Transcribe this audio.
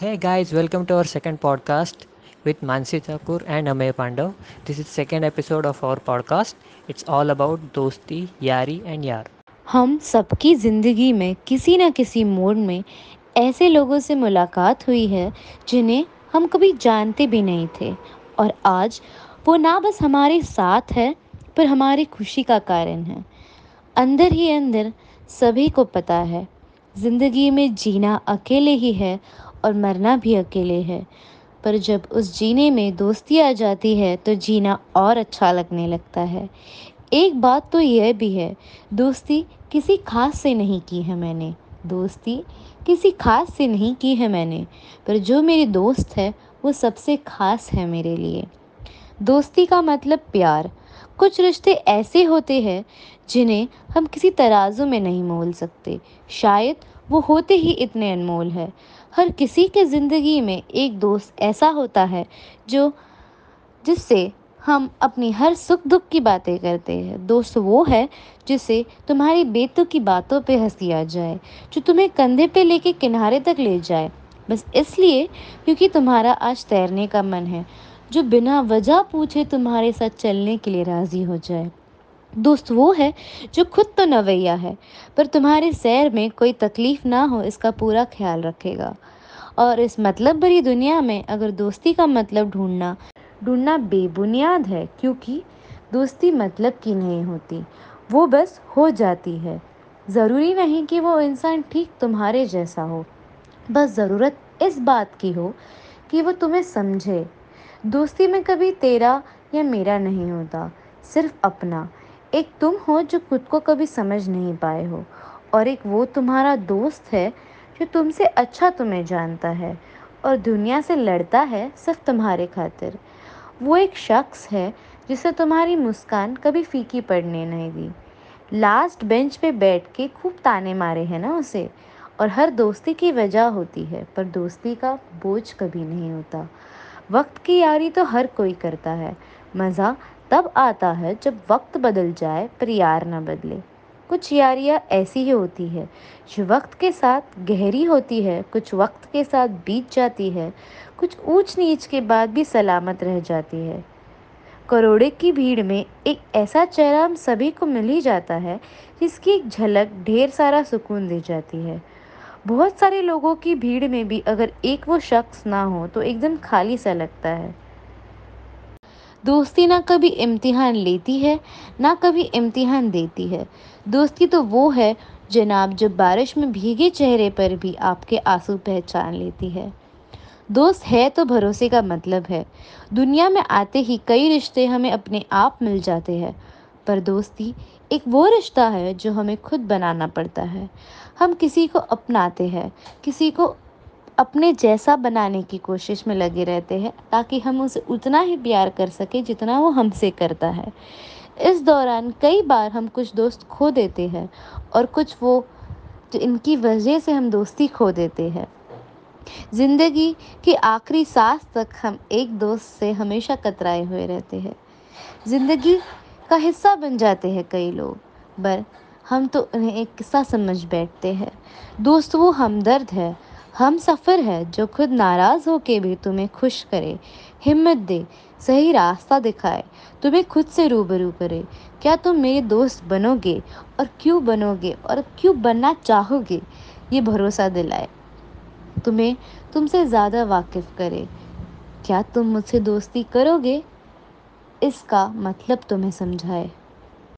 Hey guys welcome to our second podcast with Mansi Thakur and Amay Pandav this is second episode of our podcast it's all about दोस्ती यारी and यार हम सबकी ज़िंदगी में किसी ना किसी मोड में ऐसे लोगों से मुलाकात हुई है जिन्हें हम कभी जानते भी नहीं थे। और आज वो ना बस हमारे साथ है, पर हमारी खुशी का कारण है। अंदर ही अंदर सभी को पता है, ज़िंदगी में जीना अकेले ही है और मरना भी अकेले है। पर जब उस जीने में दोस्ती आ जाती है तो जीना और अच्छा लगने लगता है। एक बात तो यह भी है, दोस्ती किसी खास से नहीं की है मैंने। दोस्ती किसी खास से नहीं की है मैंने, पर जो मेरी दोस्त है, वो सबसे खास है मेरे लिए। दोस्ती का मतलब प्यार। कुछ रिश्ते ऐसे होते हैं, जिन्हें हम किसी तराजू में नहीं मोल सकते। शायद वो होते ही इतने अनमोल है। हर किसी के ज़िंदगी में एक दोस्त ऐसा होता है जो, जिससे हम अपनी हर सुख दुख की बातें करते हैं। दोस्त वो है जिसे तुम्हारी बेतुक बातों पे हँसी आ जाए, जो तुम्हें कंधे पे लेके किनारे तक ले जाए। बस इसलिए क्योंकि तुम्हारा आज तैरने का मन है, जो बिना वजह पूछे तुम्हारे साथ चलने के लिए राज़ी हो जाए। दोस्त वो है जो खुद तो नवैया है, पर तुम्हारे सैर में कोई तकलीफ़ ना हो, इसका पूरा ख्याल रखेगा। और इस मतलब भरी दुनिया में अगर दोस्ती का मतलब ढूंढना ढूंढना बेबुनियाद है, क्योंकि दोस्ती मतलब की नहीं होती, वो बस हो जाती है। ज़रूरी नहीं कि वो इंसान ठीक तुम्हारे जैसा हो। बस ज़रूरत इस बात की हो कि वो तुम्हें समझे। दोस्ती में कभी तेरा या मेरा नहीं होता, सिर्फ़ अपना। एक तुम हो जो खुद को कभी समझ नहीं पाए हो, और एक वो तुम्हारा दोस्त है जो तुमसे अच्छा तुम्हें जानता है और दुनिया से लड़ता है सिर्फ़ तुम्हारे खातिर। वो एक शख्स है जिसे तुम्हारी मुस्कान कभी फीकी पड़ने नहीं दी। लास्ट बेंच पे बैठ के खूब ताने मारे हैं ना उसे, और हर दोस्ती की वजह होती है, पर दोस्ती का बोझ कभी नहीं होता। वक्त की यारी तो हर कोई करता है। मज़ा तब आता है जब वक्त बदल जाए पर यार ना बदले। कुछ यारियाँ ऐसी ही होती है। जो वक्त के साथ गहरी होती है, कुछ वक्त के साथ बीत जाती है, कुछ ऊंच नीच के बाद भी सलामत रह जाती है। करोड़े की भीड़ में एक ऐसा चेहरा हम सभी को मिल ही जाता है, जिसकी एक झलक ढेर सारा सुकून दे जाती है। बहुत सारे लोगों की भीड़ में भी अगर एक वो शख्स ना हो तो एकदम खाली सा लगता है। दोस्ती ना कभी इम्तिहान लेती है, ना कभी इम्तिहान देती है। दोस्ती तो वो है, जनाब, जो बारिश में भीगे चेहरे पर भी आपके आँसू पहचान लेती है। दोस्त है तो भरोसे का मतलब है। दुनिया में आते ही कई रिश्ते हमें अपने आप मिल जाते हैं। पर दोस्ती एक वो रिश्ता है जो हमें खुद बनाना पड़ता है। हम किसी को अपनाते हैं, किसी को अपने जैसा बनाने की कोशिश में लगे रहते हैं, ताकि हम उसे उतना ही प्यार कर सके जितना वो हमसे करता है। इस दौरान कई बार हम कुछ दोस्त खो देते हैं और कुछ वो जो इनकी वजह से हम दोस्ती खो देते हैं। ज़िंदगी की आखिरी सांस तक हम एक दोस्त से हमेशा कतराए हुए रहते हैं। ज़िंदगी का हिस्सा बन जाते हैं कई लोग, पर हम तो उन्हें एक किस्सा समझ बैठते हैं। दोस्त, वो हमदर्द है, हम सफ़र है, जो खुद नाराज़ हो के भी तुम्हें खुश करे। हिम्मत दे, सही रास्ता दिखाए, तुम्हें खुद से रूबरू करे। क्या तुम मेरे दोस्त बनोगे, और क्यों बनोगे, और क्यों बनना चाहोगे? ये भरोसा दिलाए। तुम्हें तुमसे ज़्यादा वाकिफ़ करे। क्या तुम मुझसे दोस्ती करोगे? इसका मतलब तुम्हें समझाए।